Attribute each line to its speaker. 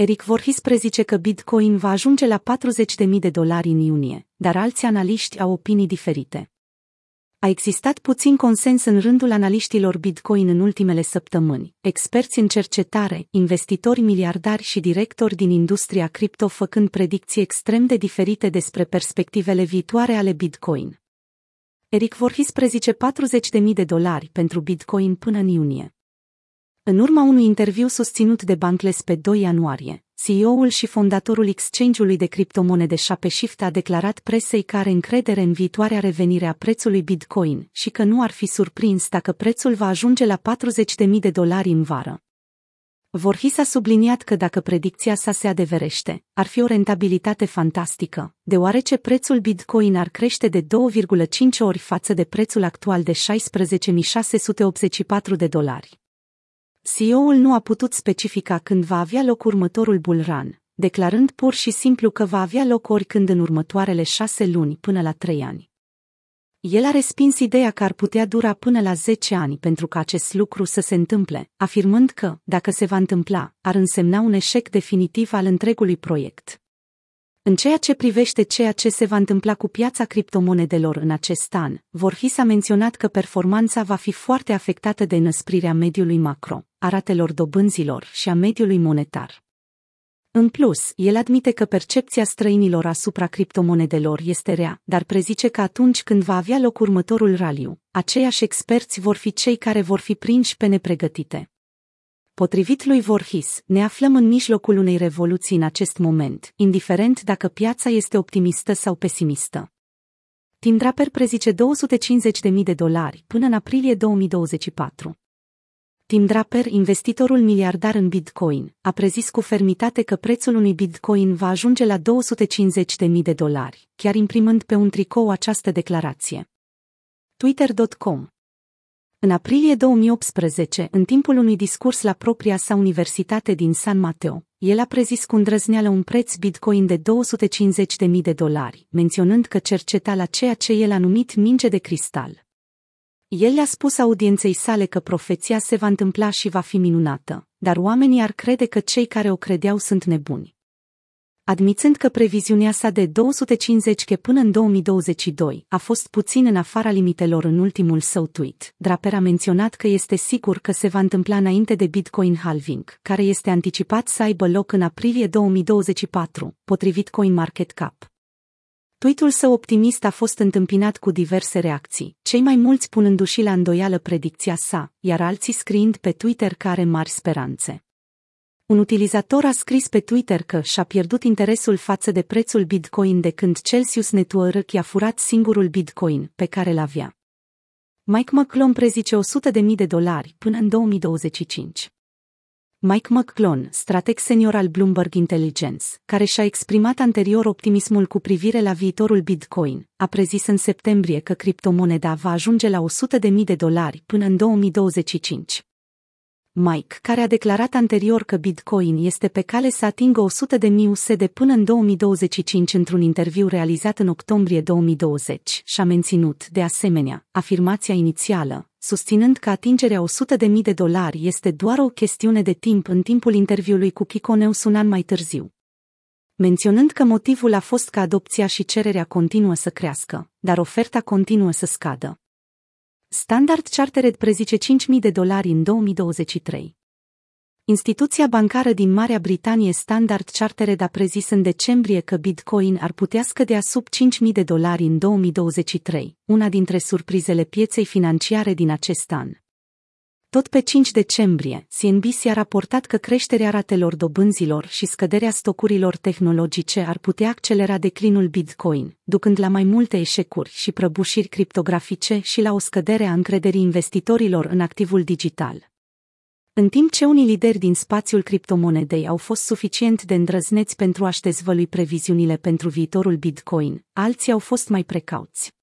Speaker 1: Eric Voorhees prezice că Bitcoin va ajunge la 40.000 de dolari în iunie, dar alți analiști au opinii diferite. A existat puțin consens în rândul analiștilor Bitcoin în ultimele săptămâni, experți în cercetare, investitori miliardari și directori din industria cripto făcând predicții extrem de diferite despre perspectivele viitoare ale Bitcoin. Eric Voorhees prezice 40.000 de dolari pentru Bitcoin până în iunie. În urma unui interviu susținut de Bankless pe 2 ianuarie, CEO-ul și fondatorul exchange-ului de criptomonede ShapeShift a declarat presei că are încredere în viitoarea revenire a prețului Bitcoin și că nu ar fi surprins dacă prețul va ajunge la 40.000 de dolari în vară. Vorhis a subliniat că dacă predicția sa se adeverește, ar fi o rentabilitate fantastică, deoarece prețul Bitcoin ar crește de 2,5 ori față de prețul actual de 16.684 de dolari. CEO-ul nu a putut specifica când va avea loc următorul bull run, declarând pur și simplu că va avea loc oricând în următoarele șase luni până la trei ani. El a respins ideea că ar putea dura până la 10 ani pentru ca acest lucru să se întâmple, afirmând că, dacă se va întâmpla, ar însemna un eșec definitiv al întregului proiect. În ceea ce privește ceea ce se va întâmpla cu piața criptomonedelor în acest an, Vorhis a menționat că performanța va fi foarte afectată de năsprirea mediului macro, a ratelor dobânzilor și a mediului monetar. În plus, el admite că percepția străinilor asupra criptomonedelor este rea, dar prezice că atunci când va avea loc următorul raliu, aceiași experți vor fi cei care vor fi prinși pe nepregătite. Potrivit lui Vorhis, ne aflăm în mijlocul unei revoluții în acest moment, indiferent dacă piața este optimistă sau pesimistă. Tim Draper prezice 250.000 de dolari până în aprilie 2024. Tim Draper, investitorul miliardar în Bitcoin, a prezis cu fermitate că prețul unui Bitcoin va ajunge la 250.000 de dolari, chiar imprimând pe un tricou această declarație. Twitter.com în aprilie 2018, în timpul unui discurs la propria sa universitate din San Mateo, el a prezis cu îndrăzneală un preț Bitcoin de 250.000 de dolari, menționând că cerceta la ceea ce el a numit minge de cristal. El le-a spus audienței sale că profeția se va întâmpla și va fi minunată, dar oamenii ar crede că cei care o credeau sunt nebuni. Admițând că previziunea sa de 250 că până în 2022 a fost puțin în afara limitelor în ultimul său tweet, Draper a menționat că este sigur că se va întâmpla înainte de Bitcoin halving, care este anticipat să aibă loc în aprilie 2024, potrivit CoinMarketCap. Tweetul său optimist a fost întâmpinat cu diverse reacții, cei mai mulți punându-și la îndoială predicția sa, iar alții scriind pe Twitter că are mari speranțe. Un utilizator a scris pe Twitter că și-a pierdut interesul față de prețul Bitcoin de când Celsius Network i-a furat singurul Bitcoin pe care l-avea. Mike McClone prezice 100.000 de dolari până în 2025. Mike McClone, strateg senior al Bloomberg Intelligence, care și-a exprimat anterior optimismul cu privire la viitorul Bitcoin, a prezis în septembrie că criptomoneda va ajunge la 100.000 de dolari până în 2025. Mike, care a declarat anterior că Bitcoin este pe cale să atingă 100 de mii USD până în 2025 într-un interviu realizat în octombrie 2020, și-a menținut, de asemenea, afirmația inițială, susținând că atingerea 100 de mii de dolari este doar o chestiune de timp în timpul interviului cu Kiko Neus un an mai târziu. Menționând că motivul a fost că adopția și cererea continuă să crească, dar oferta continuă să scadă. Standard Chartered prezice 5.000 de dolari în 2023. Instituția bancară din Marea Britanie Standard Chartered a prezis în decembrie că Bitcoin ar putea scădea sub 5.000 de dolari în 2023, una dintre surprizele pieței financiare din acest an. Tot pe 5 decembrie, CNBC a raportat că creșterea ratelor dobânzilor și scăderea stocurilor tehnologice ar putea accelera declinul Bitcoin, ducând la mai multe eșecuri și prăbușiri criptografice și la o scădere a încrederii investitorilor în activul digital. În timp ce unii lideri din spațiul criptomonedei au fost suficient de îndrăzneți pentru a-și dezvălui previziunile pentru viitorul Bitcoin, alții au fost mai precauți.